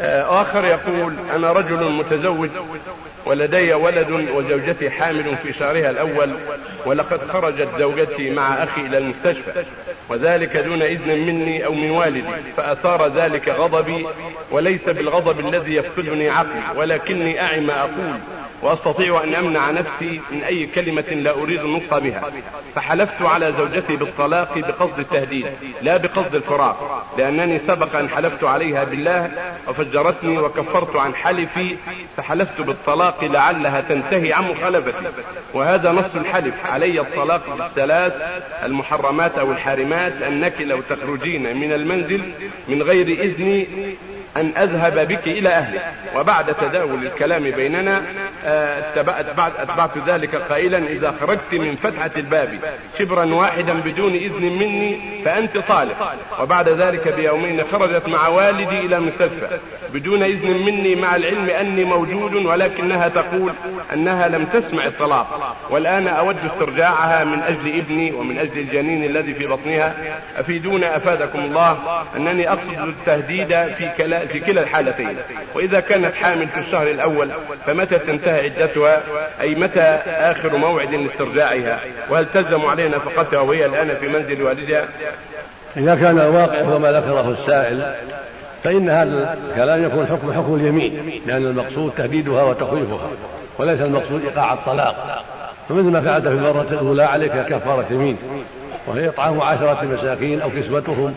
آخر يقول أنا رجل متزوج ولدي ولد وزوجتي حامل في شهرها الأول ولقد خرجت زوجتي مع أخي إلى المستشفى وذلك دون إذن مني أو من والدي فأثار ذلك غضبي وليس بالغضب الذي يفقدني عقلي ولكني أعي ما أقول وأستطيع أن أمنع نفسي من أي كلمة لا أريد النطق بها. فحلفت على زوجتي بالطلاق بقصد التهديد لا بقصد الفراق لأنني سبق أن حلفت عليها بالله وفجرتني وكفرت عن حلفي فحلفت بالطلاق لعلها تنتهي عن مخالفتي. وهذا نص الحلف علي الطلاق بالثلاث المحرمات أو الحارمات أنك لو تخرجين من المنزل من غير اذني أن أذهب بك إلى أهلك. وبعد تداول الكلام بيننا بعد أتبعت ذلك قائلا إذا خرجت من فتحة الباب شبرا واحدا بدون إذن مني فأنت طالق. وبعد ذلك بيومين خرجت مع والدي إلى المستشفى بدون إذن مني مع العلم أني موجود ولكنها تقول أنها لم تسمع الطلاق. والآن أود استرجاعها من أجل ابني ومن أجل الجنين الذي في بطنها. أفيدونا أفادكم الله أنني أقصد التهديد في كلام في كلا الحالتين. وإذا كانت حامل في الشهر الأول فمتى تنتهي؟ عدتها؟ أي متى آخر موعد لاسترجاعها؟ وهل تلزم عليها نفقتها وهي الآن في منزل والدها؟ إذا كان الواقع هو ما ذكره السائل فإن هذا الكلام يكون حكم حكم اليمين لأن المقصود تهديدها وتخويفها وليس المقصود إيقاع الطلاق. فمثل ما فعلت في المرة الأولى عليك كفارة يمين وهي إطعام عشرة مساكين أو كسوتهم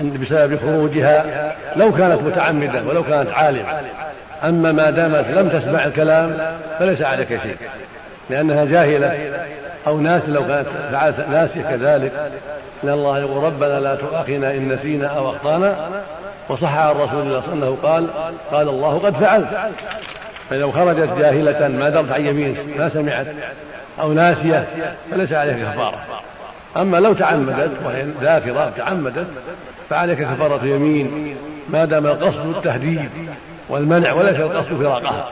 بسبب خروجها لو كانت متعمدة ولو كانت عالمة. أما ما دامت لم تسمع الكلام فليس عليك شيء لأنها جاهلة أو ناس لو كانت فعلت ناسية كذلك. إن الله يقول ربنا لا تؤاخنا إن نسينا أو أخطأنا. وصح عن رسول الله صلى الله عليه وسلم قال قال الله قد فعلت. فلو خرجت جاهلة ما درت عن يمين ما سمعت أو ناسية فليس عليك كفارة. أما لو تعمدت وهي ذاكرة تعمدت فعليك كفارة يمين ما دام القصد التهديد والمنع وليس القصد فراقها.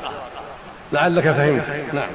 لعلك فهمت. نعم.